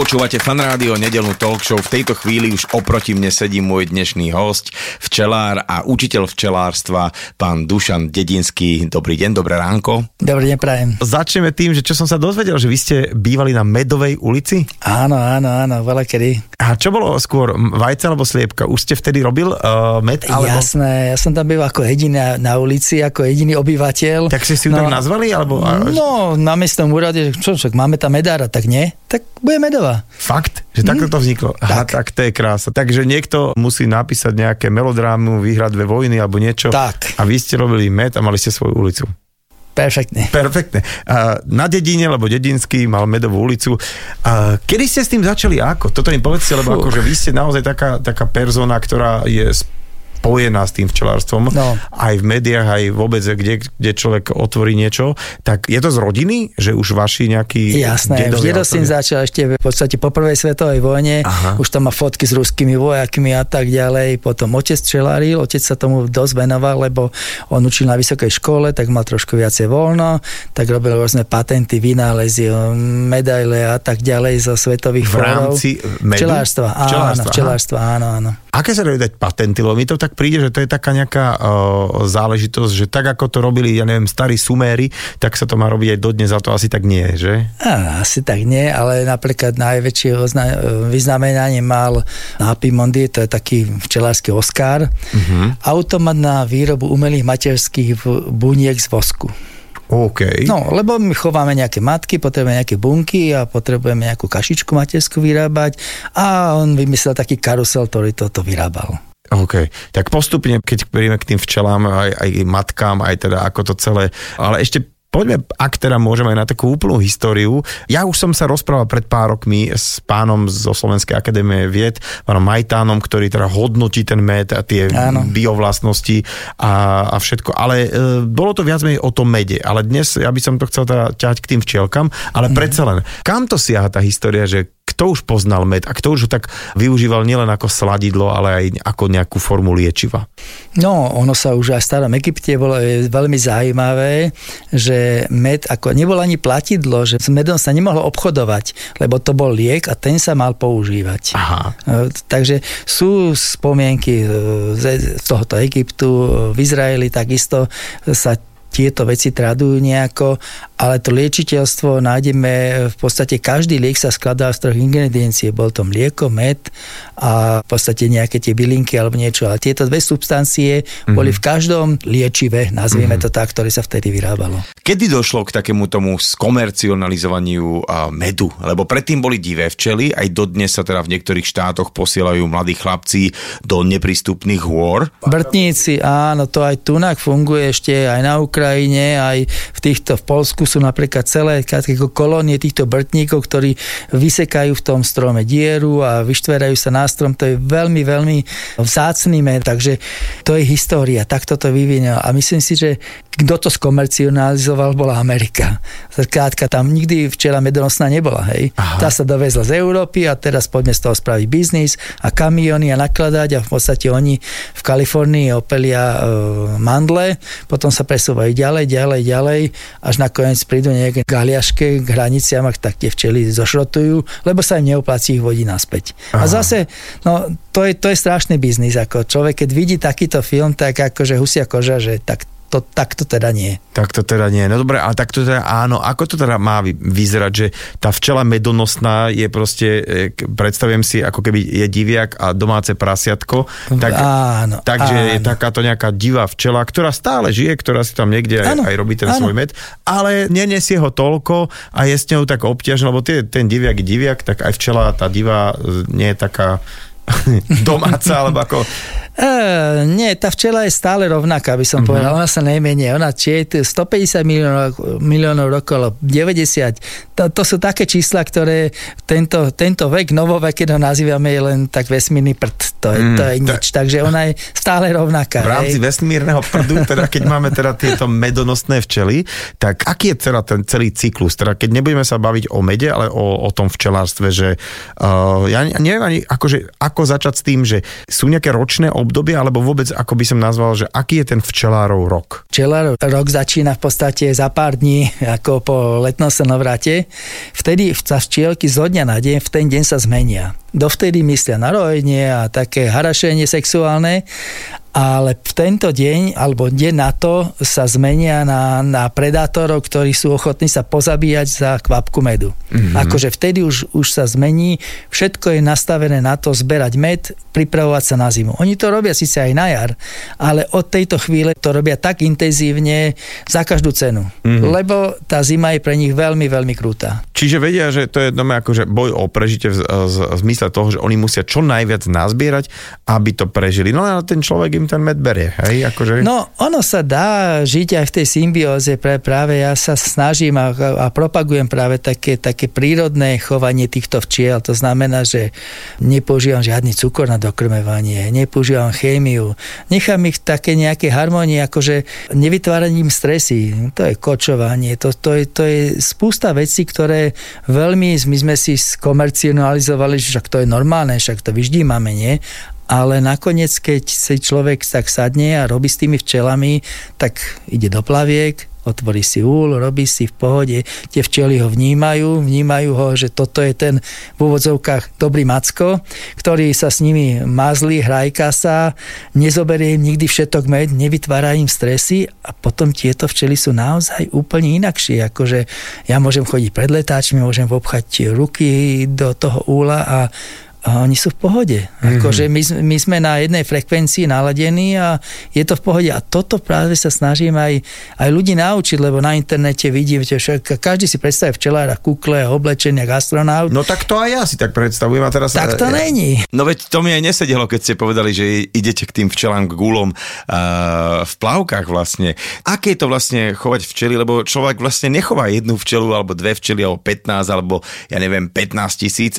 Počúvate fan rádio, nedelnú talk show. V tejto chvíli už oproti mne sedí môj dnešný host, včelár a učiteľ včelárstva, pán Dušan Dedinský. Dobrý deň, dobré ránko. Dobrý deň, prajem. Začneme tým, že čo som sa dozvedel, že vy ste bývali na Medovej ulici. Áno, áno, áno, veľa kedy. A čo bolo skôr, vajce alebo sliepka? Už ste vtedy robil uh, med? Alebo... Jasné, ja som tam býval ako jediný na, na ulici, ako jediný obyvateľ. Tak ste si ju tak nazvali? Alebo... No, na miestnom úrade, že čo, čo, máme tam medára, tak nie? Tak bude medová. Fakt? Že takto to vzniklo? Aha, Tak. tak to je krása. Takže niekto musí napísať nejaké melodrámu, vyhrať dve vojny alebo niečo. Tak. A vy ste robili med a mali ste svoju ulicu. Perfektne. Perfektne. A na dedine, lebo dedinský mal medovú ulicu. A kedy ste s tým začali ako? Toto mi povedzte, lebo Fú. akože vy ste naozaj taká, taká persona, ktorá je spojená s tým včelárstvom. No. Aj v médiách, aj vôbec, kde, kde človek otvorí niečo. Tak je to z rodiny, že už vaši nejakí Jasné, tým otcovia- začal ešte v podstate po prvej svetovej vojne, Aha. už tam má fotky s ruskými vojakmi a tak ďalej, potom otec čeláril, otec sa tomu dosť venoval, lebo on učil na vysokej škole, tak mal trošku viacej voľno, tak robil rôzne patenty, vynálezy, medaile a tak ďalej zo svetových V fórov. rámci medu? Včelárstva, áno, Včelárstva, áno, áno. Aké sa dajú dať patenty? Lebo mi to tak príde, že to je taká nejaká uh, záležitosť, že tak ako to robili, ja neviem, starí suméri, tak sa to má robiť aj dodnes a to asi tak nie že? Á, asi tak nie, ale napríklad najväčšie ozna- vyznamenanie mal na Pimondi, to je taký včelársky Oscar, Mhm. automat na výrobu umelých materských buniek z vosku. OK. No, lebo my chováme nejaké matky, potrebujeme nejaké bunky a potrebujeme nejakú kašičku materskú vyrábať a on vymyslel taký karusel, ktorý toto vyrábal. OK, tak postupne, keď príjeme k tým včelám, aj, aj matkám, aj teda ako to celé, ale ešte Poďme, ak teda môžeme aj na takú úplnú históriu. Ja už som sa rozprával pred pár rokmi s pánom zo Slovenskej akadémie vied, pánom Majtánom, ktorý teda hodnotí ten med a tie Áno. biovlastnosti a, a všetko. Ale e, bolo to viac menej o tom mede. Ale dnes ja by som to chcel teda ťahať k tým včielkam, ale Mhm. predsa len, kam to siaha tá história, že kto už poznal med a kto už ho tak využíval nielen ako sladidlo, ale aj ako nejakú formu liečiva. No, ono sa už aj v starom Egypte bolo veľmi zaujímavé, že med, ako nebolo ani platidlo, že s medom sa nemohlo obchodovať, lebo to bol liek a ten sa mal používať. Aha. E, Takže sú spomienky e, z z tohoto Egyptu, e, v Izraeli takisto sa tieto veci tradujú nejako, ale to liečiteľstvo nájdeme v podstate každý liek sa skladá z troch ingrediencií. Bol to mlieko, med a v podstate nejaké tie bylinky alebo niečo. Ale tieto dve substancie mm-hmm. boli v každom liečive, nazvieme mm-hmm. to tak, ktoré sa vtedy vyrábalo. Kedy došlo k takému tomu skomercionalizovaniu a medu? Lebo predtým boli divé včely, aj dodnes sa teda v niektorých štátoch posielajú mladí chlapci do neprístupných hôr. Vrtníci, áno, to aj tunak funguje ešte aj na Ukrajine, aj v týchto, v Polsku sú napríklad celé kolónie týchto vrtníkov, ktorí vysekajú v tom strome dieru a vyštverajú sa na strom, to je veľmi, veľmi vzácný med, takže to je história, takto to vyvinul a myslím si, že kto to skomercionalizoval, bola Amerika. Krátka, tam nikdy včela medonosná nebola, hej. Aha. Tá sa dovezla z Európy a teraz poďme z toho spraviť biznis a kamiony a nakladať a v podstate oni v Kalifornii opelia e, mandle, potom sa presúvajú ďalej, ďalej, ďalej, až nakoniec prídu nejaké galiaške k hraniciam tak tie včely zošrotujú, lebo sa im neopláci ich vodiť naspäť. Aha. A zase, no to je, to je strašný biznis, ako človek, keď vidí takýto film, tak akože husia koža, že tak to, tak to teda nie. Tak to teda nie. No dobre, ale tak to teda áno. Ako to teda má vy- vyzerať, že tá včela medonosná je proste, e, predstavujem si, ako keby je diviak a domáce prasiatko. Tak, Áno, takže áno. je takáto nejaká divá včela, ktorá stále žije, ktorá si tam niekde aj, Áno, aj robí ten áno. svoj med, ale nenesie ho toľko a je s ňou tak obťažené, lebo tie, ten diviak je diviak, tak aj včela, tá divá e, nie je taká domáca, alebo ako... E, nie, tá včela je stále rovnaká, by som uh-huh. povedal. Ona sa nejmenie. Ona či je 150 miliónov, miliónov rokov, 90. To, to sú také čísla, ktoré tento, tento vek, novovek, keď ho nazývame, je len tak vesmírny prd. To je, mm, to je nič. Ta... Takže ona je stále rovnaká. V rámci hej. vesmírneho prdu, teda keď máme teda tieto medonostné včely, tak aký je teda ten celý cyklus? Teda keď nebudeme sa baviť o mede, ale o, o tom včelárstve, že uh, ja neviem ani akože, ako začať s tým, že sú nejaké ročné obdobie, alebo vôbec, ako by som nazval, že aký je ten včelárov rok? Včelárov rok začína v podstate za pár dní, ako po letnom slnovrate. Vtedy sa včielky zo dňa na deň, v ten deň sa zmenia. Dovtedy myslia na rojenie a také harašenie sexuálne ale v tento deň alebo deň na to sa zmenia na, na predátorov, ktorí sú ochotní sa pozabíjať za kvapku medu. Mm-hmm. Akože vtedy už, už sa zmení, všetko je nastavené na to zberať med, pripravovať sa na zimu. Oni to robia síce aj na jar, ale od tejto chvíle to robia tak intenzívne za každú cenu. Mm-hmm. Lebo tá zima je pre nich veľmi, veľmi krúta. Čiže vedia, že to je doma akože boj o prežitie v, v, v zmysle toho, že oni musia čo najviac nazbierať, aby to prežili. No a ten človek im ten med berie, hej? Akože... No, ono sa dá žiť aj v tej symbióze, pre, práve ja sa snažím a, a propagujem práve také, také prírodné chovanie týchto včiel, to znamená, že nepoužívam žiadny cukor na dokrmevanie, nepoužívam chémiu, nechám ich také nejaké harmonie, akože nevytváraním stresy, to je kočovanie, to, to, je, to je spústa vecí, ktoré veľmi, my sme si skomercionalizovali, že však to je normálne, však to vyždímame, nie? Ale nakoniec, keď si človek tak sadne a robí s tými včelami, tak ide do plaviek, otvorí si úl, robí si v pohode, tie včely ho vnímajú, vnímajú ho, že toto je ten v úvodzovkách dobrý macko, ktorý sa s nimi mazlí, hrajka sa, nezoberie im nikdy všetok med, nevytvára im stresy a potom tieto včely sú naozaj úplne inakšie, akože ja môžem chodiť pred letáčmi, môžem obchať ruky do toho úla a a oni sú v pohode. Mm-hmm. Akože my, my sme na jednej frekvencii naladení a je to v pohode. A toto práve sa snažím aj, aj ľudí naučiť, lebo na internete vidím, že však každý si predstavuje včelára kukle, oblečenie, astronaut. No tak to aj ja si tak predstavujem. A teraz tak to ja... není. No veď to mi aj nesedelo, keď ste povedali, že idete k tým včelám, k gulom uh, v plavkách vlastne. Aké je to vlastne chovať včely, lebo človek vlastne nechová jednu včelu alebo dve včely alebo 15 alebo ja neviem 15 tisíc,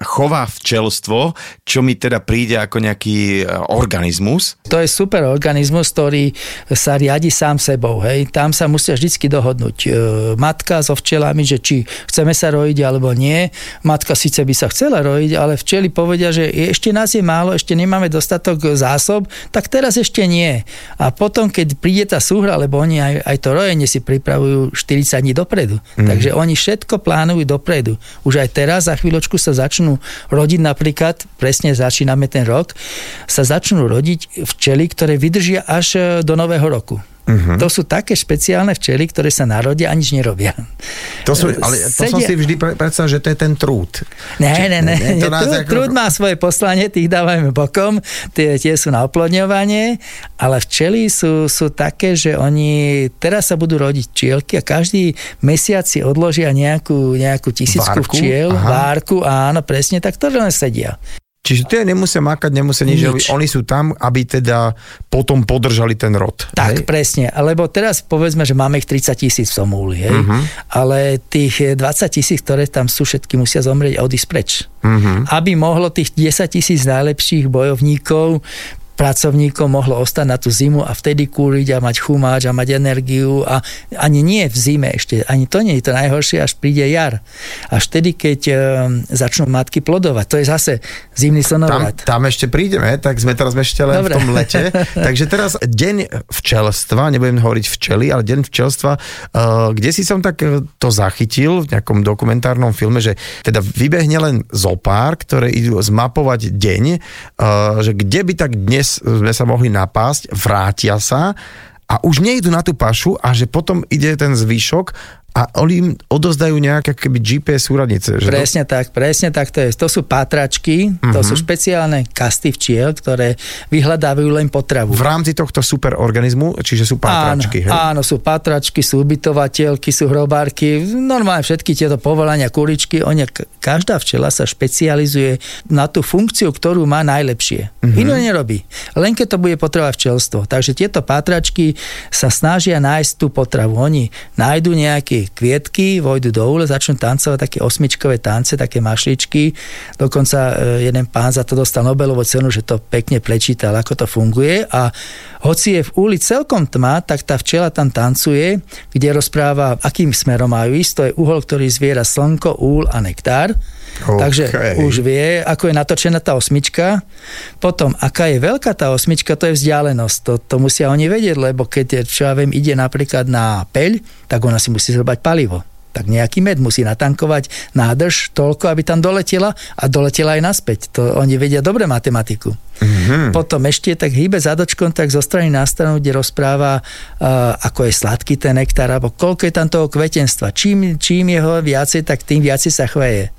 chová včelstvo, čo mi teda príde ako nejaký e, organizmus. To je super organizmus, ktorý sa riadi sám sebou. Hej. Tam sa musia vždy dohodnúť e, matka so včelami, že či chceme sa rojiť alebo nie. Matka síce by sa chcela rojiť, ale včely povedia, že ešte nás je málo, ešte nemáme dostatok zásob, tak teraz ešte nie. A potom, keď príde tá súhra, lebo oni aj, aj to rojenie si pripravujú 40 dní dopredu. Mm. Takže oni všetko plánujú dopredu. Už aj teraz za chvíľočku sa začnú začnú rodiť napríklad, presne začíname ten rok, sa začnú rodiť včely, ktoré vydržia až e, do nového roku. Uh-huh. To sú také špeciálne včely, ktoré sa narodia a nič nerobia. To sú, ale to Sedia... som si vždy predstavil, že to je ten trúd. Ne, ne, ne. ne trúd, ako... trúd má svoje poslanie, tých dávajme bokom, tie, tie sú na oplodňovanie, ale včely sú, sú také, že oni teraz sa budú rodiť včielky a každý mesiac si odložia nejakú, nejakú tisícku Várku? včiel, Aha. várku, áno, presne, tak to len sedia. Čiže tie nemusia makať, nemusia nič, nič. Oni sú tam, aby teda potom podržali ten rod. Tak, hej? presne. Lebo teraz povedzme, že máme ich 30 tisíc v Somúli, hej? Uh-huh. ale tých 20 tisíc, ktoré tam sú, všetky musia zomrieť a odísť preč. Uh-huh. Aby mohlo tých 10 tisíc najlepších bojovníkov pracovníkov mohlo ostať na tú zimu a vtedy kúriť a mať chumáč a mať energiu a ani nie v zime ešte, ani to nie je to najhoršie, až príde jar. Až vtedy, keď e, začnú matky plodovať. To je zase zimný slnovrat. Tam, tam ešte prídeme, tak sme teraz ešte len Dobre. v tom lete. Takže teraz deň včelstva, nebudem hovoriť včely, ale deň včelstva, e, kde si som tak e, to zachytil v nejakom dokumentárnom filme, že teda vybehne len zopár, ktoré idú zmapovať deň, e, že kde by tak dnes sme sa mohli napásť, vrátia sa a už nejdu na tú pašu a že potom ide ten zvyšok a oni im odozdajú nejaké keby GPS súradnice. Že presne to... tak, presne tak to je. To sú pátračky, uh-huh. to Mhm. sú špeciálne kasty včiel, ktoré vyhľadávajú len potravu. V rámci tohto superorganizmu, čiže sú pátračky. hej? Áno, áno, sú patračky, sú ubytovateľky, sú hrobárky, normálne všetky tieto povolania, kuličky, oni, každá včela sa špecializuje na tú funkciu, ktorú má najlepšie. Mhm. Mm-hmm. Inú nerobí. Len keď to bude potrebovať včelstvo. Takže tieto pátračky sa snažia nájsť tú potravu. Oni nájdu kvietky, vojdu do úle, začnú tancovať také osmičkové tance, také mašličky. Dokonca e, jeden pán za to dostal Nobelovú cenu, že to pekne prečítal, ako to funguje. A hoci je v úli celkom tma, tak tá včela tam tancuje, kde rozpráva, akým smerom majú ísť. To je uhol, ktorý zviera slnko, úl a nektár. OK. Takže už vie, ako je natočená tá osmička. Potom, aká je veľká tá osmička, to je vzdialenosť. To, to musia oni vedieť, lebo keď, čo ja viem, ide napríklad na peľ, tak ona si musí zobrať palivo. Tak nejaký med musí natankovať nádrž toľko, aby tam doletela a doletela aj naspäť. To oni vedia dobre matematiku. Mm-hmm. Potom ešte tak hýbe zadočkom tak zo strany na stranu, kde rozpráva, uh, ako je sladký ten nektár, alebo koľko je tam toho kvetenstva. Čím, čím je ho viacej, tak tým viacej sa chveje.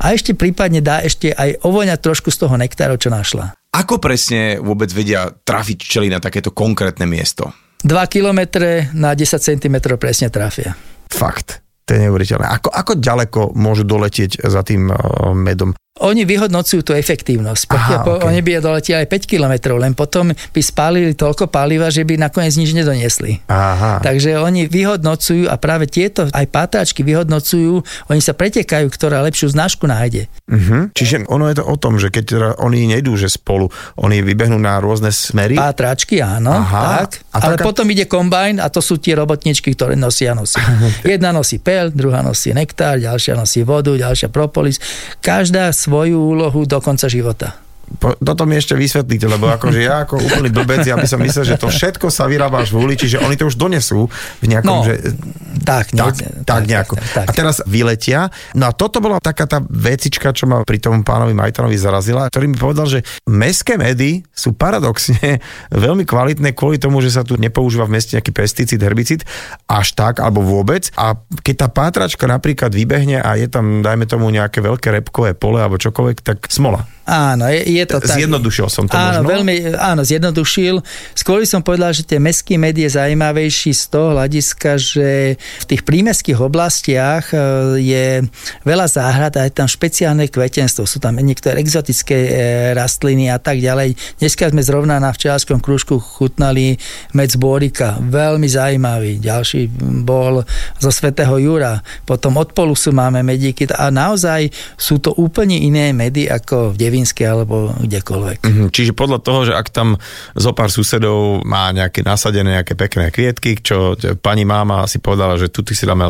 A ešte prípadne dá ešte aj ovoňať trošku z toho nektáru, čo našla. Ako presne vôbec vedia trafiť včely na takéto konkrétne miesto? 2 km na 10 cm presne trafia. Fakt. To je neuveriteľné. Ako, ako ďaleko môžu doletieť za tým uh, medom? Oni vyhodnocujú tú efektívnosť. Aha, po, ok. Oni by doleteli aj 5 km, len potom by spálili toľko paliva, že by nakoniec nič nedoniesli. Aha. Takže oni vyhodnocujú a práve tieto aj pátračky vyhodnocujú, oni sa pretekajú, ktorá lepšiu značku nájde. Uh-huh. Čiže ono je to o tom, že keď teda oni nejdú, že spolu, oni vybehnú na rôzne smery. Pátračky, áno, Aha. tak. A Ale taká- potom ide kombajn a to sú tie robotničky, ktoré nosia nosy. Jedna nosí pel, druhá nosí nektár, ďalšia nosí vodu, ďalšia propolis. Každá svoju úlohu do konca života. Toto mi ešte vysvetlíte, lebo akože ja ako úplný blbec, ja by som myslel, že to všetko sa vyrába až v úli, čiže oni to už donesú v nejakom, No, že... Tak, Tak, ne- tak, nejako. Tak, tak, A teraz vyletia. No a toto bola taká tá vecička, čo ma pri tom pánovi Majtanovi zarazila, ktorý mi povedal, že mestské medy sú paradoxne veľmi kvalitné kvôli tomu, že sa tu nepoužíva v meste nejaký pesticid, herbicid, až tak, alebo vôbec. A keď tá pátračka napríklad vybehne a je tam, dajme tomu, nejaké veľké repkové pole alebo čokoľvek, tak smola. Áno, je, je to tak. Zjednodušil som to áno, možno. veľmi, áno, zjednodušil. Skôr by som povedal, že tie mestský med je zaujímavejší z toho hľadiska, že v tých prímeských oblastiach e, je veľa záhrad a je tam špeciálne kvetenstvo. Sú tam niektoré exotické e, rastliny a tak ďalej. Dneska sme zrovna na včelárskom krúžku chutnali med z Bórika. Veľmi zaujímavý. Ďalší bol zo Svetého Jura. Potom od Polusu máme medíky a naozaj sú to úplne iné medy ako v Devínskej alebo kdekoľvek. Mhm, Čiže podľa toho, že ak tam zo pár susedov má nejaké nasadené nejaké pekné kvietky, čo pani máma si povedala, že tu si dáme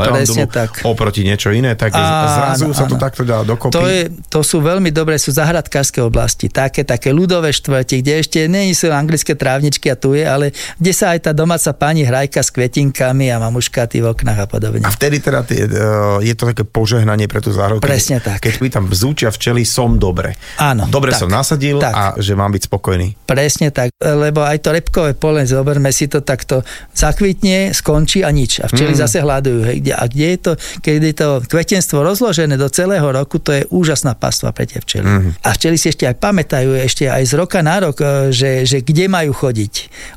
tak. oproti niečo iné, tak Áno, zrazu sa to áno. takto dá dokopy. To, je, to sú veľmi dobré, sú zahradkárske oblasti, také, také ľudové štvrti, kde ešte nie sú anglické trávničky a tu je, ale kde sa aj tá domáca pani hrajka s kvetinkami a má muškaty v oknách a podobne. A vtedy teda uh, je to také požehnanie pre tú záhradku. Presne tak. Keď mi tam vzúčia včely, som dobre. Áno, Dobre tak, som nasadil tak. a že mám byť spokojný. Presne tak, lebo aj to repkové pole, zoberme si to takto, zakvitne, skončí a nič. A včely mm. zase hľadujú. Hej. Kde- A kde je to, keď je to kvetenstvo rozložené do celého roku, to je úžasná pastva pre tie včely. Mm. A včely si ešte aj pamätajú, ešte aj z roka na rok, e, že, že kde majú chodiť.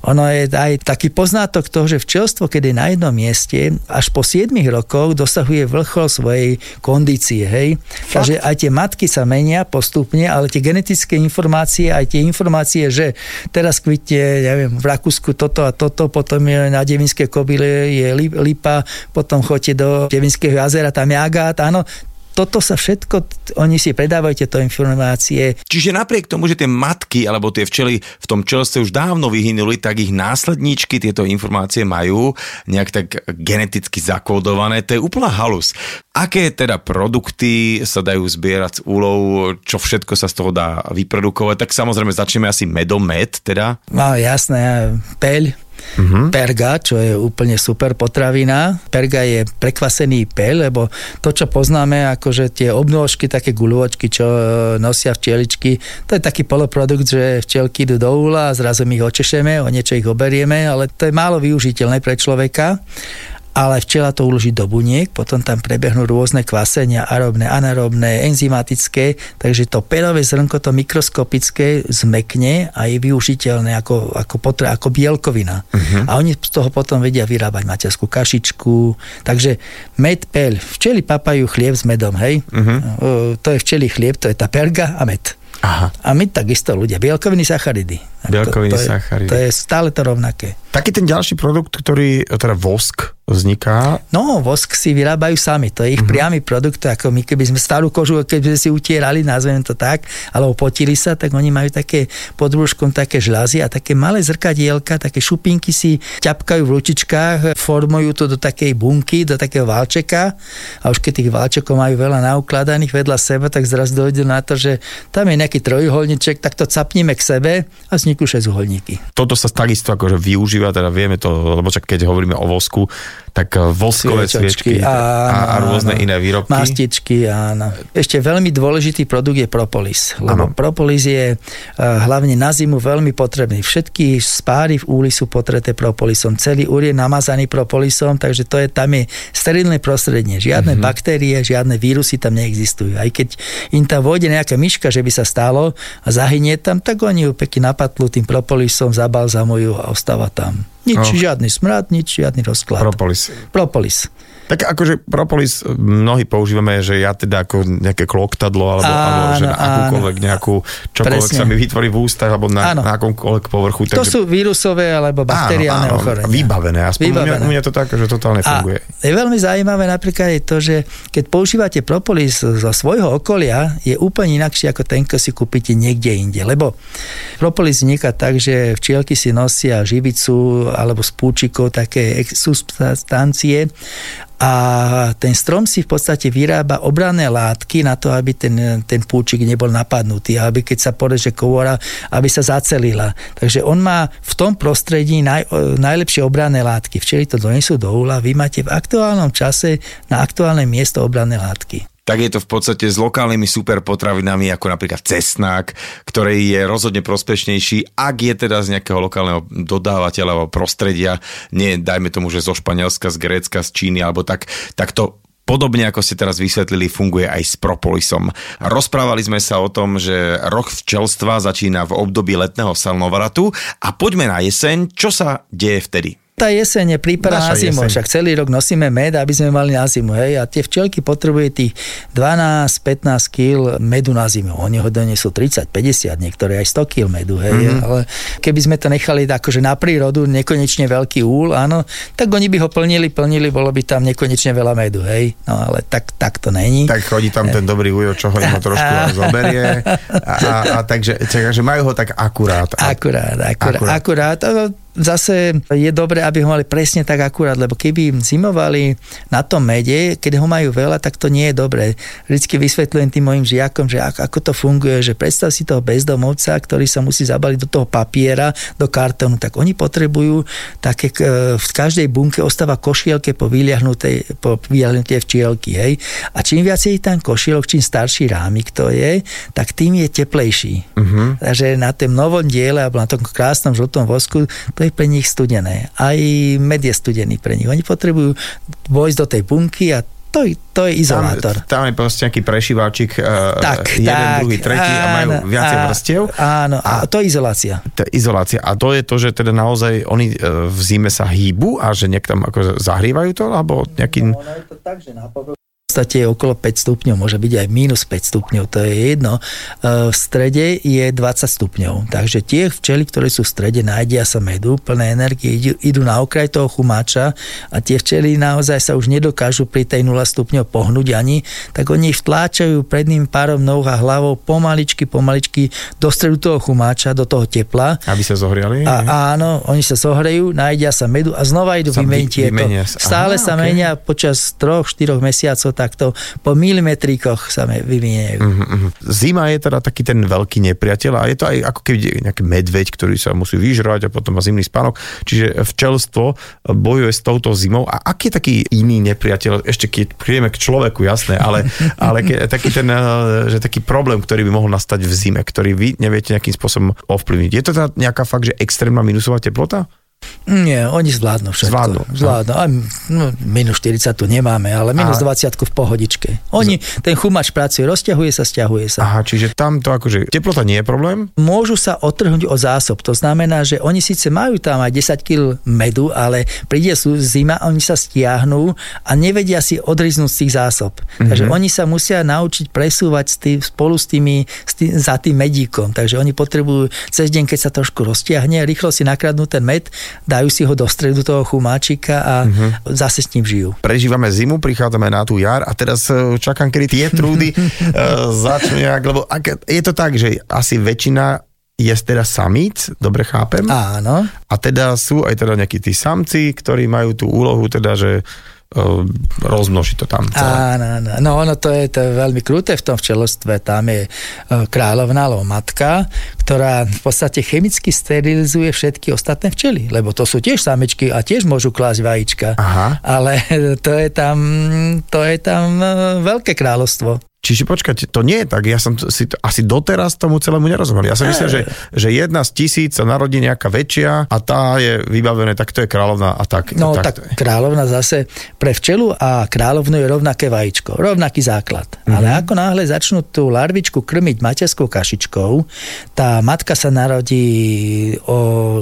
Ono je aj taký poznátok toho, že včelstvo, keď je na jednom mieste, až po 7 rokoch dosahuje vrchol svojej kondície. Hej. Takže aj tie matky sa menia postupne, ale tie genetické informácie, aj tie informácie, že teraz kvitne, neviem, v Rakúsku toto a toto, potom je na Devinské kobyle je lip- lipa, potom chodíte do Devinského jazera, tam je agát, áno, toto sa všetko, oni si predávajú tieto informácie. Čiže napriek tomu, že tie matky alebo tie včely v tom čelstve už dávno vyhynuli, tak ich následníčky tieto informácie majú nejak tak geneticky zakódované. To je úplná halus. Aké teda produkty sa dajú zbierať z úlov, čo všetko sa z toho dá vyprodukovať? Tak samozrejme začneme asi medom med, teda. No jasné, peľ, Uh-huh. Perga, čo je úplne super potravina. Perga je prekvasený peľ, lebo to, čo poznáme, akože tie obnôžky, také guľočky, čo e, nosia včieličky, to je taký poloprodukt, že včielky idú do úla a zrazu my ich očešeme, o niečo ich oberieme, ale to je málo využiteľné pre človeka. Ale včela to uloží do buniek, potom tam prebehnú rôzne kvasenia, aerobné, anaerobné, enzymatické, takže to perové zrnko, to mikroskopické zmekne a je využiteľné ako, ako, potre, ako bielkovina. Uh-huh. A oni z toho potom vedia vyrábať materskú kašičku. Takže med, peľ. Včely papajú chlieb s medom, hej? Uh-huh. To je včelí chlieb, to je tá perga a med. Aha. A my takisto ľudia. Bielkoviny, sacharidy. Bielkoviny, to, to sacharidy. Je, to je stále to rovnaké. Taký ten ďalší produkt, ktorý, teda vosk, vzniká? No, vosk si vyrábajú sami, to je ich uh-huh. priamy produkt, ako my keby sme starú kožu, keby sme si utierali, nazvem to tak, alebo potili sa, tak oni majú také pod rúškom také žľazy a také malé zrkadielka, také šupinky si ťapkajú v ručičkách, formujú to do takej bunky, do takého válčeka a už keď tých válčekov majú veľa naukladaných vedľa seba, tak zraz dojde na to, že tam je nejaký trojuholníček, tak to capníme k sebe a vzniknú šesťuholníky. Toto sa takisto akože využíva, teda vieme to, lebo čak keď hovoríme o vosku, tak eh, voskové sviečky áno, a, a rôzne áno. iné výrobky. Mastičky, áno. Ešte veľmi dôležitý produkt je propolis, lebo Áno. propolis je uh, hlavne na zimu veľmi potrebný. Všetky spáry v úli sú potreté propolisom, celý úr je namazaný propolisom, takže to je, tam je sterilné prostredie. Žiadne Mhm. mm-hmm. baktérie, žiadne vírusy tam neexistujú. Aj keď im tam vôjde nejaká myška, že by sa stalo a zahynie tam, tak oni ju pekne napatlú tým propolisom, zabalzamujú a ostáva tam. Nič, Oh. žiadny smrad, nič, žiadny rozklad. Propolis. Propolis. Tak akože propolis mnohí používame, že ja teda ako nejaké kloktadlo alebo, Áno, alebo že na áno. akúkoľvek nejakú, čokoľvek Presne. sa mi vytvorí v ústach alebo na, Áno. na akomkoľvek povrchu. To sú vírusové alebo bakteriálne áno, áno, ochorenia. Vybavené, aspoň Vybavené. U, mňa, u mňa to tak, že totálne A funguje. je veľmi zaujímavé napríklad je to, že keď používate propolis zo svojho okolia, je úplne inakší ako ten, keď si kúpite niekde inde. Lebo propolis vzniká tak, že včielky si nosia živicu alebo z púčikov také substancie a ten strom si v podstate vyrába obranné látky na to, aby ten, ten púčik nebol napadnutý, aby keď sa poreže komora, aby sa zacelila. Takže on má v tom prostredí naj, najlepšie obranné látky. Včeli to donesú do úla, vy máte v aktuálnom čase na aktuálne miesto obranné látky tak je to v podstate s lokálnymi superpotravinami, ako napríklad cesnák, ktorý je rozhodne prospešnejší, ak je teda z nejakého lokálneho dodávateľa alebo prostredia, nie dajme tomu, že zo Španielska, z Grécka, z Číny, alebo tak, tak to Podobne ako ste teraz vysvetlili, funguje aj s propolisom. Rozprávali sme sa o tom, že rok včelstva začína v období letného salnovratu a poďme na jeseň. Čo sa deje vtedy? Tá jeseň je príprava na zimu, jeseň. však celý rok nosíme med, aby sme mali na zimu, hej, a tie včelky potrebujú tých 12-15 kg medu na zimu. Oni ho donesú 30, 50, niektoré aj 100 kg medu, hej, mm-hmm. ale keby sme to nechali akože na prírodu, nekonečne veľký úl, áno, tak oni by ho plnili, plnili, bolo by tam nekonečne veľa medu, hej, no ale tak, tak to není. Tak chodí tam ten dobrý ujo, čo ho trošku a zoberie. A, a, a takže, takže majú ho tak akurát. Akurát, akurát, Akurát. akurát. Zase je dobré, aby ho mali presne tak akurát, lebo keby zimovali na tom mede, keď ho majú veľa, tak to nie je dobré. Vždycky vysvetľujem tým mojim žiakom, že ako, to funguje, že predstav si toho bezdomovca, ktorý sa musí zabaliť do toho papiera, do kartónu, tak oni potrebujú také, k- v každej bunke ostáva košielke po vyliahnutej, po vyliahnutie včielky, hej. A čím viac je tam košielok, čím starší rámik to je, tak tým je teplejší. Uh-huh. Takže na tom novom diele, alebo na tom krásnom žltom vosku, to je pre nich studené. Aj med je studený pre nich. Oni potrebujú vojsť do tej bunky a to, to je tam, izolátor. tam je proste nejaký prešiváčik, uh, Tak, jeden, tak, druhý, tretí a majú áno, viacej vrstiev. Áno, a, A- to je izolácia. To je izolácia. A to je to, že teda naozaj oni e, v zime sa hýbu a že niekto tam ako zahrievajú to, alebo nejakým... Ono je to tak, že na podstate je okolo 5 stupňov, môže byť aj minus 5 stupňov, to je jedno. E, V strede je 20 stupňov, takže tie včely, ktoré sú v strede, nájdia sa medu, plné energie, idú, na okraj toho chumáča a tie včely naozaj sa už nedokážu pri tej 0 stupňov pohnúť ani, tak oni vtláčajú predným párom noh a hlavou pomaličky, pomaličky do stredu toho chumáča, do toho tepla Aby sa zohriali? a áno, oni sa zohrejú, nájdia sa medu a znova idú vymeniť vy- tieto. Stále Aha, sa ok. menia počas troch, štyroch mesiacov takto po milimetrikoch sa vyviniejú. Mhm, mhm. Zima je teda taký ten veľký nepriateľ a je to aj ako keby nejaký medveď, ktorý sa musí vyžrať a potom má zimný spánok. Čiže včelstvo bojuje s touto zimou. A aký je taký iný nepriateľ, ešte keď prídeme k človeku, jasné, ale, ale ke, taký ten, eh, že taký problém, ktorý by mohol nastať v zime, ktorý vy neviete nejakým spôsobom ovplyvniť. Je to teda nejaká fakt, že extrémna minusová teplota? Nie, oni zvládnu všetko. Zvládnu, Zvládnu. A, no, minus 40 tu nemáme, ale minus A- 20 v pohodičke. Oni, ten chumač pracuje, rozťahuje sa, stiahuje sa. Aha, čiže tam to akože teplota nie je problém? Môžu sa odtrhnúť od zásob. To znamená, že oni síce majú tam aj 10 kg medu, ale príde sú zima, oni sa stiahnú a nevedia si odriznúť z tých zásob. Mm-hmm. Takže oni sa musia naučiť presúvať s tým, spolu s tými, s tým, za tým medíkom. Takže oni potrebujú cez deň, keď sa trošku roztiahne, rýchlo si nakradnú ten med, dajú si ho do stredu toho chumáčika a mm-hmm. zase s ním žijú. Prežívame zimu, prichádzame na tú jar a teraz e, čakám, kedy tie trúdy uh, začnú nejak, lebo ak, je to tak, že asi väčšina je teda samíc, dobre chápem? Áno. A teda sú aj teda nejakí tí samci, ktorí majú tú úlohu teda, že rozmnoží to tam celé. Áno, áno. No ono to je, to je veľmi kruté v tom včelostve. Tam je e, kráľovná alebo matka, ktorá v podstate chemicky sterilizuje všetky ostatné včely, lebo to sú tiež samečky a tiež môžu klásť vajíčka. Aha. Ale to je tam, to je tam e, veľké kráľovstvo. Čiže počkajte, to nie je tak. Ja som si to, asi doteraz tomu celému nerozumel. Ja som myslel, že, že jedna z tisíc sa narodí nejaká väčšia a tá je vybavené, tak to je kráľovná a tak. No tak, tak, to je. tak kráľovna zase pre včelu a kráľovnu je rovnaké vajíčko, rovnaký základ. Mhm. Mm-hmm. Ale ako náhle začnú tú larvičku krmiť materskou kašičkou, tá matka sa narodí o,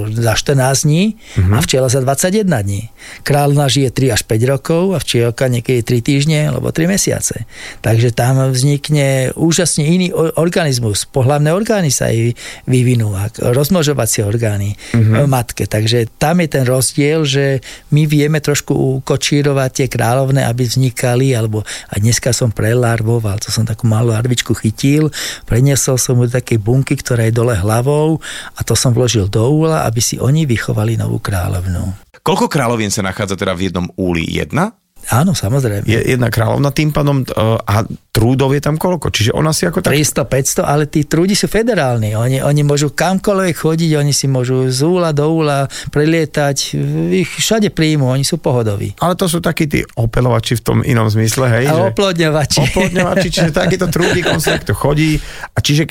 za 14 dní Mhm. mm-hmm. a včela za 21 dní. Kráľovna žije 3 až 5 rokov a včielka niekedy 3 týždne alebo 3 mesiace. Takže tam vznikne úžasne iný organizmus. Pohlavné orgány sa jej vyvinú, rozmnožovacie orgány mm-hmm. matke. Takže tam je ten rozdiel, že my vieme trošku ukočírovať tie kráľovné, aby vznikali, alebo aj dneska som prelarvoval, to som takú malú larvičku chytil, preniesol som mu do takej bunky, ktorá je dole hlavou a to som vložil do úla, aby si oni vychovali novú kráľovnú. Koľko kráľovín sa nachádza teda v jednom úli? Jedna? Áno, samozrejme. Je jedna kráľovna tým pádom uh, a trúdov je tam koľko? Čiže ona si ako tak... 300, 500, ale tí trúdi sú federálni. Oni, oni môžu kamkoľvek chodiť, oni si môžu z úla do úla prelietať, ich všade príjmu, oni sú pohodoví. Ale to sú takí tí opelovači v tom inom zmysle, hej? A že- oplodňovači. Oplodňovači, čiže takýto trúdik, on takto chodí. A čiže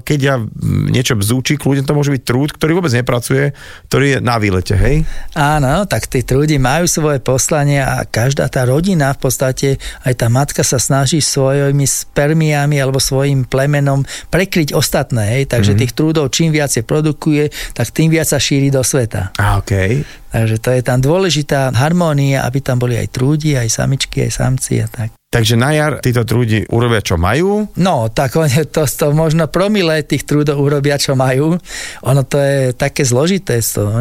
keď ja niečo bzúči, kľudne to môže byť trúd, ktorý vôbec nepracuje, ktorý je na výlete, hej? Áno, tak tí trúdi majú svoje poslanie a každá tá rodina v podstate, aj tá matka sa snaží svojimi spermiami alebo svojim plemenom prekryť ostatné. Hej? Takže mm-hmm. tých trúdov čím viacej produkuje, tak tým viac sa šíri do sveta. A okej. Takže to je tam dôležitá harmónia, aby tam boli aj trúdi, aj samičky, aj samci a tak. Takže na jar títo trúdi urobia, čo majú. No, tak oni to, to možno promile tých trúdov urobia, čo majú. Ono to je také zložité. To.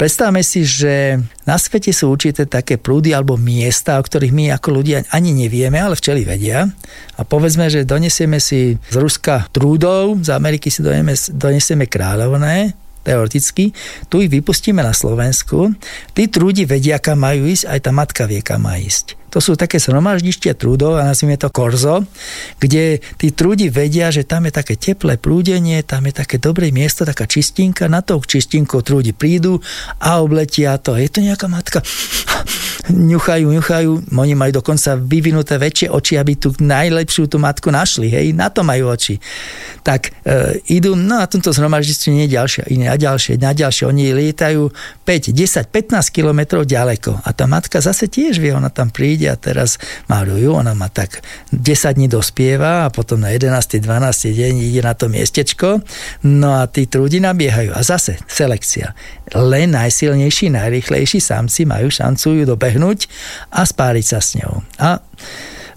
Predstavme si, že na svete sú určité také prúdy alebo miesta, o ktorých my ako ľudia ani nevieme, ale včeli vedia. A povedzme, že donesieme si z Ruska trúdov, z Ameriky si donesieme, donesieme kráľovné, teoreticky, tu ich vypustíme na Slovensku, tí trúdi vedia, kam majú ísť, aj tá matka vie, kam má ísť. To sú také zhromaždištia trúdov a nazvime to korzo, kde tí trúdi vedia, že tam je také teplé prúdenie, tam je také dobré miesto, taká čistinka, na tou čistinkou trúdi prídu a obletia to. Je to nejaká matka? ňuchajú, ňuchajú, oni majú dokonca vyvinuté väčšie oči, aby tú najlepšiu tú matku našli, hej, na to majú oči. Tak e, idú, no a tomto zhromaždistvu nie ďalšie, iné a ďalšie, na ďalšie, oni lietajú 5, 10, 15 kilometrov ďaleko a tá matka zase tiež vie, ona tam príde a teraz malujú, ona má tak 10 dní dospieva a potom na 11. 12. deň ide na to miestečko, no a tí trúdi nabiehajú a zase selekcia. Len najsilnejší, najrychlejší samci majú šancu ju dobehnúť a spáriť sa s ňou. A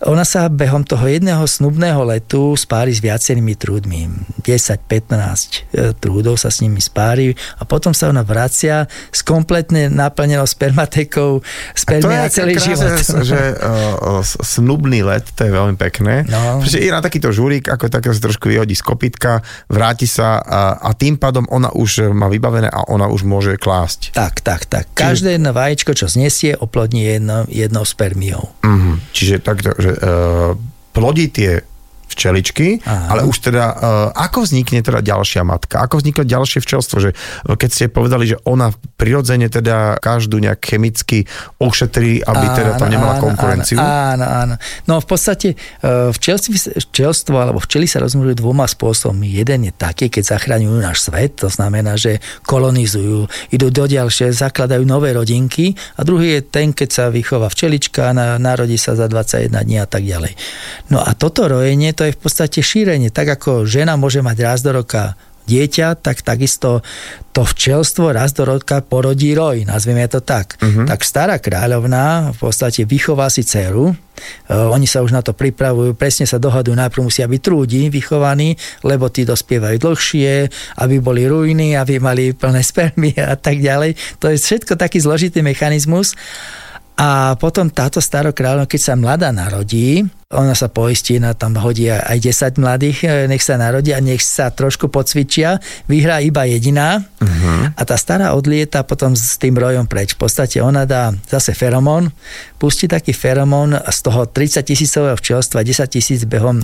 ona sa behom toho jedného snubného letu spári s viacerými trúdmi. 10-15 e, trúdov sa s nimi spári a potom sa ona vracia s kompletne naplnenou spermatekou spermie na celý život. že uh, snubný let, to je veľmi pekné. No. Pretože je na takýto žúrik, ako takého sa trošku vyhodí z kopitka, vráti sa a, a tým pádom ona už má vybavené a ona už môže klásť. Tak, tak, tak. Každé jedno vajíčko, čo znesie, oplodní jedno, jednou spermiou. Mhm. Čiže takto, že plodí tie včeličky, Áno. ale už teda, uh, ako vznikne teda ďalšia matka? Ako vznikne ďalšie včelstvo? Že uh, keď ste povedali, že ona prirodzene teda každú nejak chemicky ošetrí, aby teda tam nemala konkurenciu? Áno, áno. No v podstate včelství, včelstvo alebo včely sa rozmnožujú dvoma spôsobmi. Jeden je taký, keď zachraňujú náš svet, to znamená, že kolonizujú, idú do ďalšie, zakladajú nové rodinky a druhý je ten, keď sa vychová včelička, na, narodí sa za 21 dní a tak ďalej. No a toto rojenie, to je v podstate šírenie. Tak ako žena môže mať raz do roka dieťa, tak takisto to včelstvo raz do roka porodí roj, nazvieme to tak. Uh-huh. Tak stará kráľovná v podstate vychová si dceru, e, oni sa už na to pripravujú, presne sa dohadujú, najprv musia byť trúdi vychovaní, lebo tí dospievajú dlhšie, aby boli ruiny, aby mali plné spermy a tak ďalej. To je všetko taký zložitý mechanizmus. A potom táto starokráľovna, keď sa mladá narodí, ona sa poistí, na tam hodí aj 10 mladých, e, nech sa narodí a nech sa trošku pocvičia, vyhrá iba jediná uh-huh. a tá stará odlieta potom s tým rojom preč. V podstate ona dá zase feromón, pustí taký feromón z toho 30 tisícového včelstva, 10 tisíc behom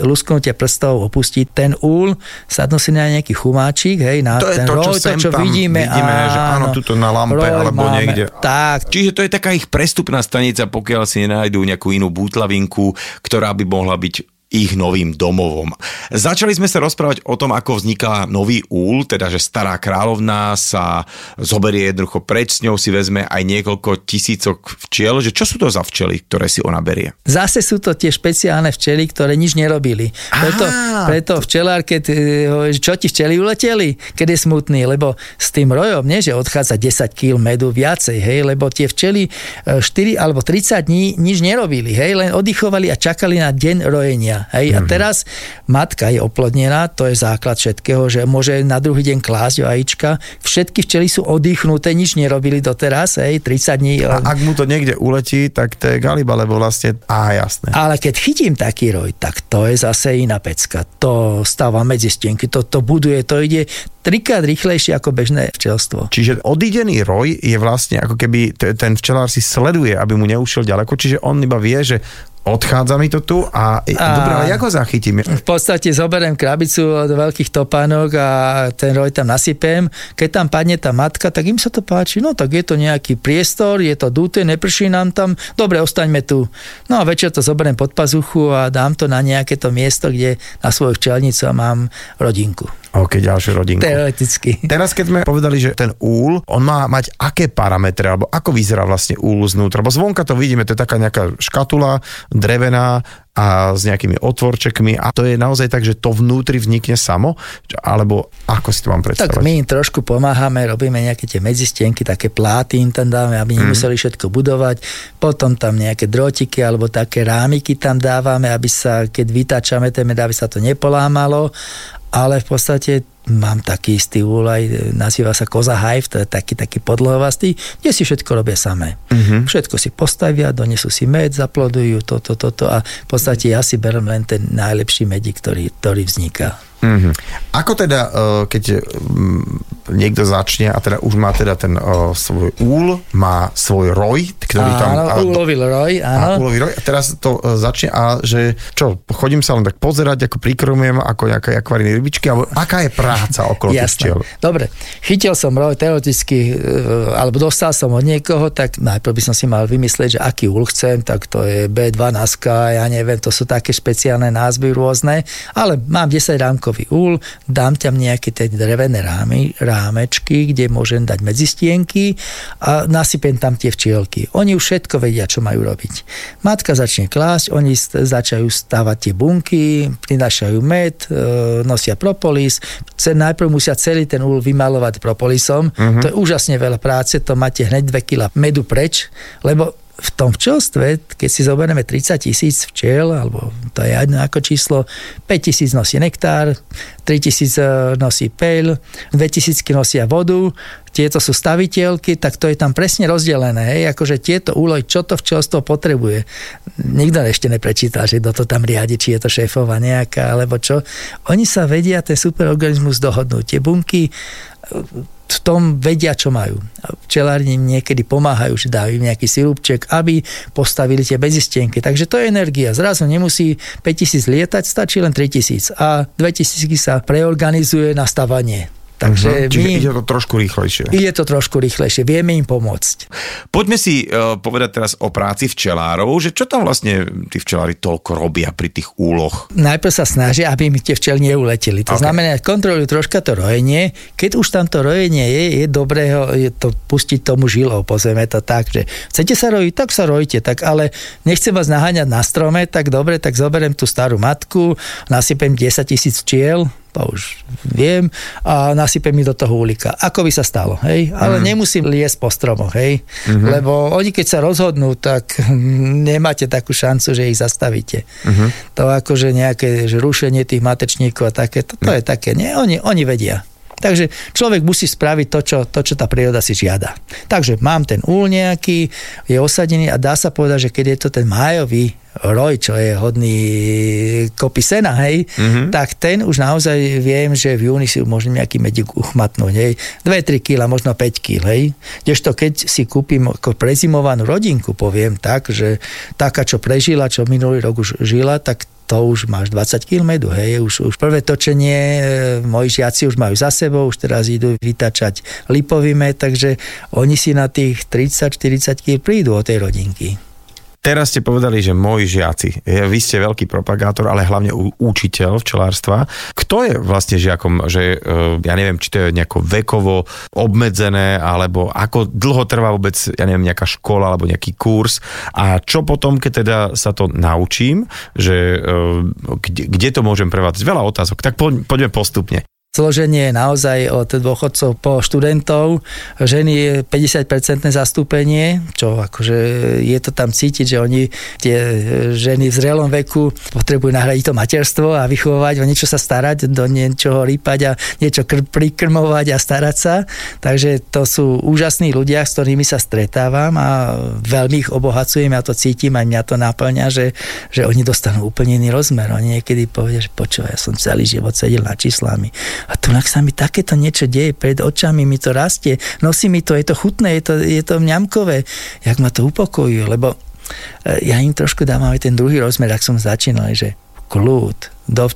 lusknutie prstov opustí ten úl, sadnú si na nejaký chumáčik, hej, na to je ten to, čo, roj, to, čo tam vidíme, vidíme že áno, tuto na lampe roj alebo máme, niekde. Tak, Čiže to je taká ich prestupná stanica, pokiaľ si nenájdú nejakú inú bútlavinku, ktorá by mohla byť ich novým domovom. Začali sme sa rozprávať o tom, ako vzniká nový úl, teda že stará kráľovná sa zoberie jednoducho preč, s ňou si vezme aj niekoľko tisícok včiel, že čo sú to za včely, ktoré si ona berie? Zase sú to tie špeciálne včely, ktoré nič nerobili. Preto, Á, preto včelár, keď, e, čo ti včely uleteli, keď je smutný, lebo s tým rojom nie, že odchádza 10 kg medu viacej, hej, lebo tie včely 4 alebo 30 dní nič nerobili, hej, len oddychovali a čakali na deň rojenia. Hej? Mm-hmm. A teraz matka je oplodnená, to je základ všetkého, že môže na druhý deň klásť vajíčka. Všetky včely sú oddychnuté, nič nerobili doteraz, hej, 30 dní. A ak mu to niekde uletí, tak to je galiba, lebo vlastne, á, jasné. Ale keď chytím taký roj, tak to je zase iná pecka. To stáva medzi stienky, to, to buduje, to ide trikrát rýchlejšie ako bežné včelstvo. Čiže odídený roj je vlastne ako keby ten včelár si sleduje, aby mu neušiel ďaleko, čiže on iba vie, že odchádza mi to tu a, a... dobre, ale ako zachytím? V podstate zoberiem krabicu od veľkých topánok a ten roj tam nasypem. Keď tam padne tá matka, tak im sa to páči. No tak je to nejaký priestor, je to duté, neprší nám tam. Dobre, ostaňme tu. No a večer to zoberiem pod pazuchu a dám to na nejaké to miesto, kde na svoju včelnicu a mám rodinku. OK, ďalšiu rodinku. Teoreticky. Teraz, keď sme povedali, že ten úl, on má mať aké parametre, alebo ako vyzerá vlastne úl znútra, lebo zvonka to vidíme, to je taká nejaká škatula, drevená a s nejakými otvorčekmi a to je naozaj tak, že to vnútri vznikne samo, alebo ako si to mám predstavať? Tak my im trošku pomáhame, robíme nejaké tie medzistienky, také pláty im tam dáme, aby nemuseli všetko budovať, potom tam nejaké drotiky alebo také rámiky tam dávame, aby sa, keď vytáčame ten med, aby sa to nepolámalo ale v podstate mám taký istý úlaj, nazýva sa Koza Hive, to je taký, taký podlohovastý, kde si všetko robia samé. Uh-huh. Všetko si postavia, donesú si med, zaplodujú toto, toto a v podstate ja si berem len ten najlepší medík, ktorý, ktorý vzniká. Mm-hmm. Ako teda, uh, keď niekto začne a teda už má teda ten uh, svoj úl, má svoj roj, ktorý áno, tam... Áno, úlový roj, áno. A, úlový roj. A teraz to uh, začne a že čo, chodím sa len tak pozerať, ako prikromujem, ako nejaké akvarijné rybičky, alebo aká je práca okolo tých včiel? Dobre, chytil som roj teoreticky, uh, alebo dostal som od niekoho, tak najprv by som si mal vymyslieť, že aký úl chcem, tak to je B12, ja neviem, to sú také špeciálne názvy rôzne, ale mám 10 rámkov plastový úl, dám tam nejaké tie drevené rámy, rámečky, kde môžem dať medzistienky a nasypem tam tie včielky. Oni už všetko vedia, čo majú robiť. Matka začne klásť, oni začajú stavať tie bunky, prinášajú med, e, nosia propolis, najprv musia celý ten úl vymalovať propolisom, uh-huh. to je úžasne veľa práce, to máte hneď 2 kg medu preč, lebo v tom včelstve, keď si zoberieme 30 tisíc včiel, alebo to je jedno ako číslo, 5 tisíc nosí nektár, 3 tisíc e, nosí peľ, 2 tisícky nosia vodu, tieto sú staviteľky, tak to je tam presne rozdelené. Hej? Akože tieto úlohy, čo to včelstvo potrebuje. Nikto ešte neprečítal, že kto to tam riadi, či je to šéfova nejaká, alebo čo. Oni sa vedia ten superorganizmus dohodnúť. Tie bunky v tom vedia, čo majú. Včelári im niekedy pomáhajú, že dajú im nejaký silúbček, aby postavili tie bezistenky. Takže to je energia. Zrazu nemusí 5000 lietať, stačí len 3000 a 2000 sa preorganizuje na stavanie Takže uh-huh. Čiže my, ide to trošku rýchlejšie. Ide to trošku rýchlejšie, vieme im pomôcť. Poďme si uh, povedať teraz o práci včelárov, že čo tam vlastne tí včelári toľko robia pri tých úloh? Najprv sa snažia, aby mi tie včely neuleteli. To okay. znamená, kontrolujú troška to rojenie. Keď už tam to rojenie je, je dobré ho, je to pustiť tomu žilou, pozrieme to tak, že chcete sa rojiť, tak sa rojte, tak ale nechcem vás naháňať na strome, tak dobre, tak zoberiem tú starú matku, nasypem 10 tisíc čiel, to už viem, a nasypem mi do toho úlika. Ako by sa stalo, hej? Ale mm. nemusím liesť po stromoch, hej? Mm-hmm. Lebo oni keď sa rozhodnú, tak nemáte takú šancu, že ich zastavíte. Mm-hmm. To akože nejaké že rušenie tých matečníkov a také, to, to mm. je také, nie? Oni, oni vedia. Takže človek musí spraviť to čo, to, čo tá príroda si žiada. Takže mám ten úl nejaký, je osadený a dá sa povedať, že keď je to ten májový roj, čo je hodný kopy sena, hej, mm-hmm. tak ten už naozaj viem, že v júni si môžem nejaký medik uchmatnúť, hej. 2-3 kg, možno 5 kg, hej. Kdežto keď si kúpim ako prezimovanú rodinku, poviem tak, že taká, čo prežila, čo minulý rok už žila, tak to už máš 20 kg medu, hej, už, už prvé točenie, e, moji žiaci už majú za sebou, už teraz idú vytačať lipový med, takže oni si na tých 30-40 kg prídu od tej rodinky. Teraz ste povedali, že moji žiaci. Vy ste veľký propagátor, ale hlavne učiteľ včelárstva. Kto je vlastne žiakom, že e, ja neviem, či to je nejako vekovo obmedzené, alebo ako dlho trvá vôbec, ja neviem, nejaká škola alebo nejaký kurz a čo potom, keď teda sa to naučím, že e, kde, kde to môžem prevádzať? Veľa otázok, tak poďme postupne. Zloženie je naozaj od dôchodcov po študentov. Ženy je 50% zastúpenie, čo akože je to tam cítiť, že oni, tie ženy v zrelom veku potrebujú nahradiť to materstvo a vychovávať, o niečo sa starať, do niečoho rýpať a niečo kr- prikrmovať a starať sa. Takže to sú úžasní ľudia, s ktorými sa stretávam a veľmi ich obohacujem, ja to cítim, aj mňa to náplňa, že, že oni dostanú úplne iný rozmer. Oni niekedy povedia, že počúvaj, ja som celý život sedel na číslami a tu sa mi takéto niečo deje pred očami, mi to rastie, nosí mi to, je to chutné, je to, je to mňamkové. Jak ma to upokojuje, lebo e, ja im trošku dávam aj ten druhý rozmer, ak som začínal, že kľud, do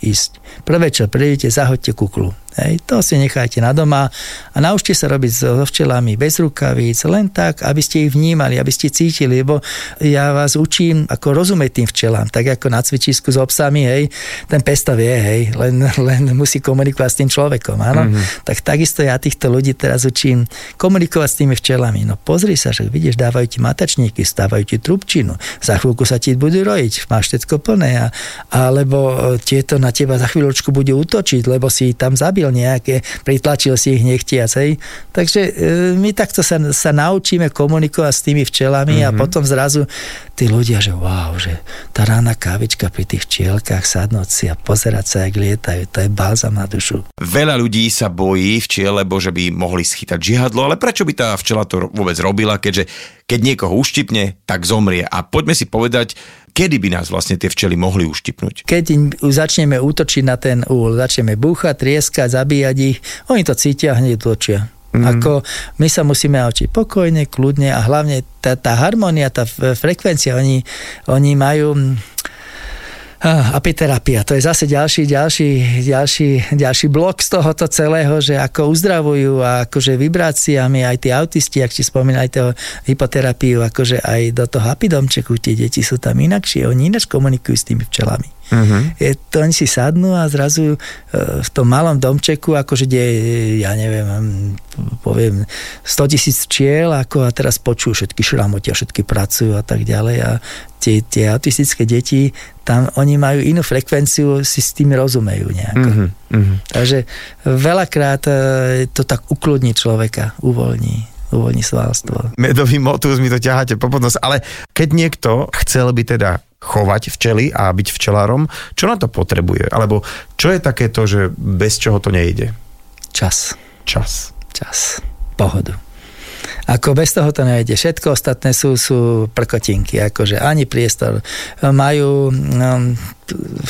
ísť. Prvé, čo prídete, zahoďte kuklu Hej, to si nechajte na doma a naučte sa robiť so včelami bez rukavíc, len tak, aby ste ich vnímali, aby ste cítili, lebo ja vás učím, ako rozumieť tým včelám, tak ako na cvičisku s obsami, hej, ten pesta vie, hej, len, len musí komunikovať s tým človekom, áno. Mm-hmm. Tak takisto ja týchto ľudí teraz učím komunikovať s tými včelami. No pozri sa, že vidíš, dávajú ti matačníky, stávajú ti trubčinu, za chvíľku sa ti budú rojiť, máš všetko plné, a, alebo tieto na teba za chvíľočku budú útočiť, lebo si tam zabil robil nejaké, pritlačil si ich nechtiac. Hej. Takže e, my takto sa, sa naučíme komunikovať s tými včelami mm-hmm. a mhm. potom zrazu tí ľudia, že wow, že tá rána kávička pri tých včielkách sadnúť si a pozerať sa, jak lietajú, to je balzam na dušu. Veľa ľudí sa bojí včiel, lebo že by mohli schytať žihadlo, ale prečo by tá včela to vôbec robila, keďže keď niekoho uštipne, tak zomrie. A poďme si povedať, kedy by nás vlastne tie včely mohli uštipnúť? Keď začneme útočiť na ten úl, začneme búchať, trieskať, zabíjať ich, oni to cítia a hneď útočia. Mm. Ako my sa musíme naučiť pokojne, kľudne a hlavne tá, tá harmonia, tá frekvencia, oni, oni majú apiterapia. To je zase ďalší, ďalší, ďalší, ďalší blok z tohoto celého, že ako uzdravujú a akože vibráciami aj tí autisti, ak si spomínali toho hypoterapiu, akože aj do toho apidomčeku tie deti sú tam inakšie, oni ináč komunikujú s tými včelami. Uh-huh. Je, to oni si sadnú a zrazu e, v tom malom domčeku, akože kde, ja neviem, poviem 100 tisíc čiel, ako a teraz počujú všetky šramotia, všetky pracujú a tak ďalej a tie, tie autistické deti, tam oni majú inú frekvenciu, si s tým rozumejú nejako. Uh-huh. Takže veľakrát e, to tak ukludní človeka, uvoľní uvoľní svalstvo. Medový motus mi to ťaháte po podnos, ale keď niekto chcel by teda chovať včely a byť včelárom, čo na to potrebuje? Alebo čo je takéto, že bez čoho to nejde? Čas. Čas. Čas. Pohodu. Ako bez toho to nejde. Všetko ostatné sú, sú prkotinky, akože ani priestor. Majú um,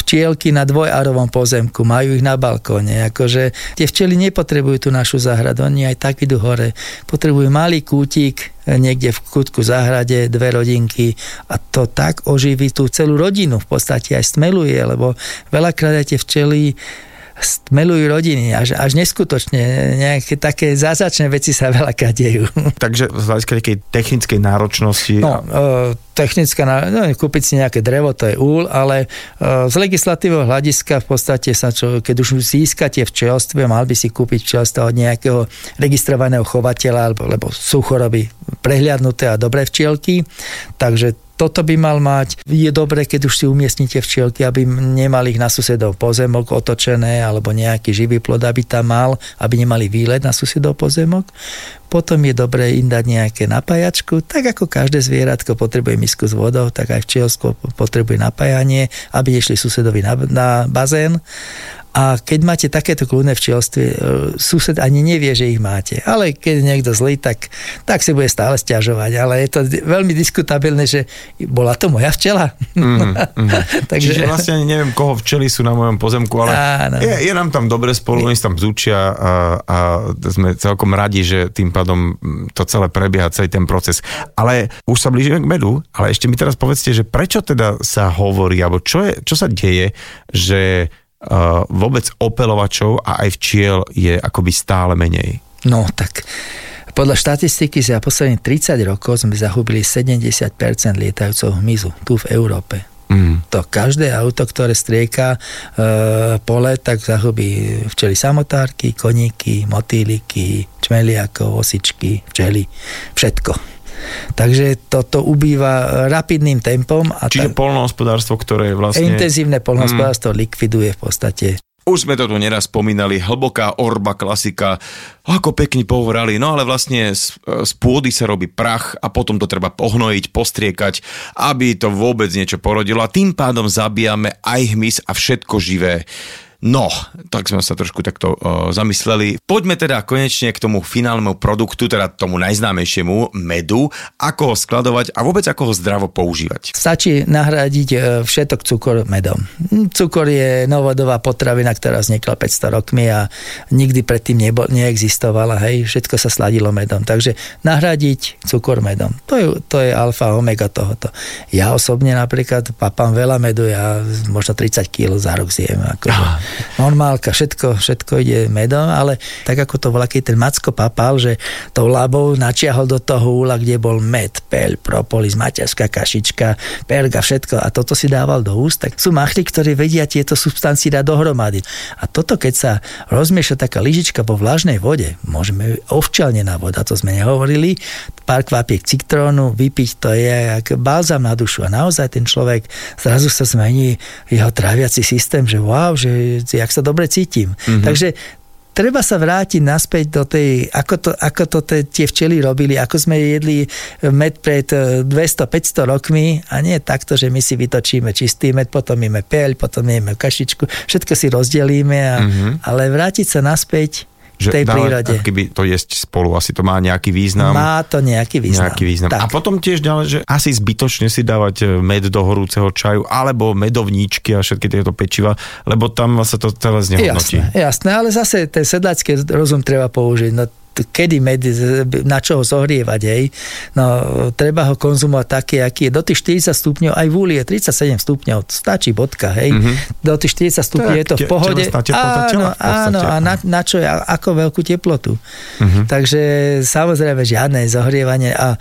včielky na dvojarovom pozemku, majú ich na balkóne. Akože tie včely nepotrebujú tú našu záhradu, oni aj tak idú hore. Potrebujú malý kútik niekde v kútku záhrade, dve rodinky a to tak oživí tú celú rodinu v podstate aj stmeluje, lebo veľakrát aj tie včely stmelujú rodiny, až, až neskutočne. Nejaké také zázačné veci sa veľakrát dejú. Takže z hľadiska takej technickej náročnosti... No, e, technická, no, kúpiť si nejaké drevo, to je úl, ale e, z legislatívneho hľadiska v podstate sa, čo, keď už získate včelstve, mal by si kúpiť včelstva od nejakého registrovaného chovateľa, lebo, lebo sú choroby prehliadnuté a dobré včielky, takže toto by mal mať. Je dobre, keď už si umiestnite včielky, aby nemali ich na susedov pozemok otočené alebo nejaký živý plod, aby tam mal, aby nemali výlet na susedov pozemok. Potom je dobré im dať nejaké napájačku, tak ako každé zvieratko potrebuje misku s vodou, tak aj včielsko potrebuje napájanie, aby nešli susedovi na, na bazén a keď máte takéto kľudné včielstvo, e, sused ani nevie, že ich máte. Ale keď niekto zlý, tak, tak si bude stále stiažovať. Ale je to veľmi diskutabilné, že bola to moja včela. Mm, mm. Takže... Čiže vlastne ani neviem, koho včely sú na mojom pozemku, ale je, je nám tam dobre spolu, oni tam zúčia a, a sme celkom radi, že tým pádom to celé prebieha, celý ten proces. Ale už sa blížime k medu, ale ešte mi teraz povedzte, že prečo teda sa hovorí, alebo čo, je, čo sa deje, že vôbec opelovačov a aj včiel je akoby stále menej. No tak podľa štatistiky za posledných 30 rokov sme zahubili 70% lietajúceho hmyzu tu v Európe. Mm. To každé auto, ktoré strieka e, pole, tak zahubí včely samotárky, koníky, motýliky, čmeliakov, osičky, včely, všetko. Takže toto ubýva rapidným tempom. A Čiže tá, polnohospodárstvo, ktoré je vlastne... Intenzívne polnohospodárstvo mm. likviduje v podstate už sme to tu neraz spomínali, hlboká orba klasika, ako pekne povorali, no ale vlastne z, z pôdy sa robí prach a potom to treba pohnojiť, postriekať, aby to vôbec niečo porodilo a tým pádom zabijame aj hmyz a všetko živé. No, tak sme sa trošku takto uh, zamysleli. Poďme teda konečne k tomu finálnemu produktu, teda tomu najznámejšiemu medu, ako ho skladovať a vôbec ako ho zdravo používať. Stačí nahradiť uh, všetok cukor medom. Cukor je novodová potravina, ktorá vznikla 500 rokmi a nikdy predtým nebo, neexistovala, hej, všetko sa sladilo medom. Takže nahradiť cukor medom, to je, to je alfa omega tohoto. Ja osobne napríklad papám veľa medu, ja možno 30 kg za rok zjem. Akože normálka, všetko, všetko ide medom, ale tak ako to keď ten Macko papal, že tou labou načiahol do toho úla, kde bol med, peľ, propolis, maťarská kašička, perga, všetko a toto si dával do úst, tak sú machli, ktorí vedia tieto substancie dať dohromady. A toto, keď sa rozmieša taká lyžička po vlažnej vode, môžeme ovčelne na voda, to sme nehovorili, pár kvapiek citrónu, vypiť to je ako balzam na dušu a naozaj ten človek zrazu sa zmení jeho tráviaci systém, že wow, že jak sa dobre cítim. Mm-hmm. Takže treba sa vrátiť naspäť do tej, ako to, ako to te, tie včely robili, ako sme jedli med pred 200-500 e, rokmi a nie takto, že my si vytočíme čistý med, potom jeme peľ, potom jeme kašičku, všetko si rozdelíme, a, mm-hmm. ale vrátiť sa naspäť že tej prírode. Keby to jesť spolu, asi to má nejaký význam. Má to nejaký význam. Nejaký význam. Tak. A potom tiež ďalej, že asi zbytočne si dávať e, med do horúceho čaju, alebo medovníčky a všetky tieto pečiva, lebo tam sa to celé znehodnotí. Jasné, jasné, ale zase ten sedlácky rozum treba použiť. No, kedy med, na čo ho zohrievať, hej. No, treba ho konzumovať také, aký je. Do tých 40 stupňov, aj v úli je 37 stupňov, stačí bodka, hej. Mm-hmm. Do tých 40 stupňov je to v pohode. Áno, áno, a na, na čo, ako veľkú teplotu. Mm-hmm. Takže samozrejme žiadne zohrievanie a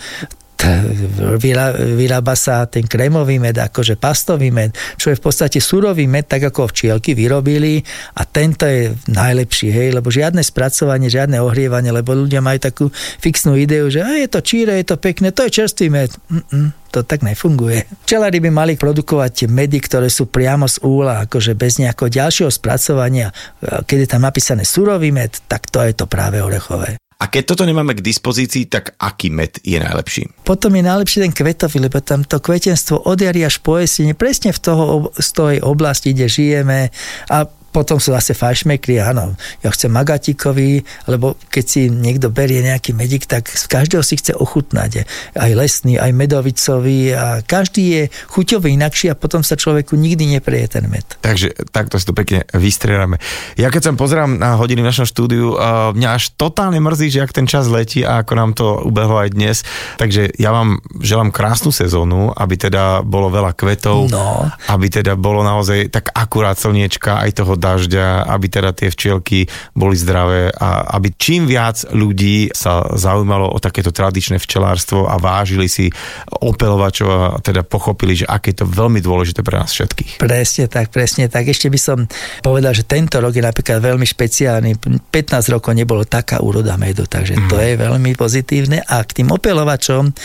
vyrába sa ten krémový med, akože pastový med, čo je v podstate surový med, tak ako včielky vyrobili a tento je najlepší, hej, lebo žiadne spracovanie, žiadne ohrievanie, lebo ľudia majú takú fixnú ideu, že je to číre, je to pekné, to je čerstvý med. Mm-mm to tak nefunguje. Včelári by mali produkovať medy, ktoré sú priamo z úla, akože bez nejakého ďalšieho spracovania. Keď je tam napísané surový med, tak to je to práve orechové. A keď toto nemáme k dispozícii, tak aký med je najlepší? Potom je najlepší ten kvetový, lebo tam to kvetenstvo od jary až po jesene, presne v toho, z tej oblasti, kde žijeme a potom sú zase fajšmekri, áno, ja chcem magatíkový, lebo keď si niekto berie nejaký medik, tak z každého si chce ochutnať. Aj lesný, aj medovicový a každý je chuťový inakší a potom sa človeku nikdy nepreje ten med. Takže takto si to pekne vystriedame. Ja keď sa pozerám na hodiny v našom štúdiu, uh, mňa až totálne mrzí, že ak ten čas letí a ako nám to ubehlo aj dnes. Takže ja vám želám krásnu sezónu, aby teda bolo veľa kvetov, No. aby teda bolo naozaj tak akurát slniečka, aj toho dažďa, aby teda tie včielky boli zdravé a aby čím viac ľudí sa zaujímalo o takéto tradičné včelárstvo a vážili si opelovačov a teda pochopili, že aké je to veľmi dôležité pre nás všetkých. Presne tak, presne tak. Ešte by som povedal, že tento rok je napríklad veľmi špeciálny. 15 rokov nebolo taká úroda medu, takže to je veľmi pozitívne. A k tým opelovačom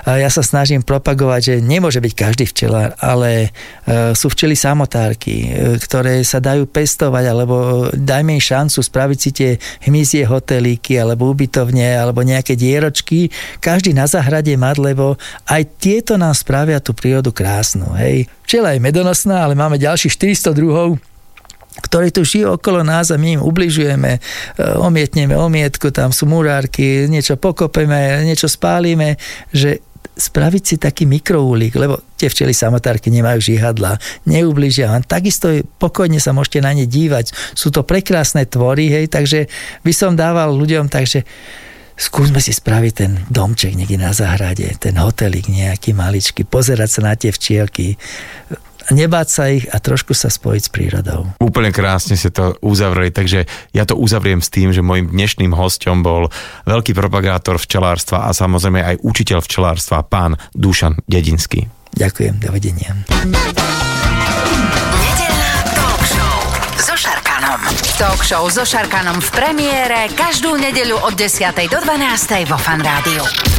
a ja sa snažím propagovať, že nemôže byť každý včelár, ale e, sú včely samotárky, e, ktoré sa dajú pestovať, alebo dajme im šancu spraviť si tie hmyzie hotelíky, alebo ubytovne, alebo nejaké dieročky. Každý na zahrade mať, lebo aj tieto nám spravia tú prírodu krásnu. Hej. Včela je medonosná, ale máme ďalších 400 druhov, ktorí tu žijú okolo nás a my im ubližujeme, e, omietneme omietku, tam sú murárky, niečo pokopeme, niečo spálime, že spraviť si taký mikroúlik, lebo tie včely samotárky nemajú žihadla, neublížia vám. Takisto pokojne sa môžete na ne dívať. Sú to prekrásne tvory, hej, takže by som dával ľuďom, takže skúsme si spraviť ten domček niekde na záhrade, ten hotelik nejaký maličký, pozerať sa na tie včielky, nebáť sa ich a trošku sa spojiť s prírodou. Úplne krásne ste to uzavreli, takže ja to uzavriem s tým, že môjim dnešným hostom bol veľký propagátor včelárstva a samozrejme aj učiteľ včelárstva, pán Dušan Dedinský. Ďakujem, dovidenia. Nedeľná talk show so Šarkanom. Talk show so Šarkanom v premiére každú nedeľu od 10. do 12. vo Fan Rádiu.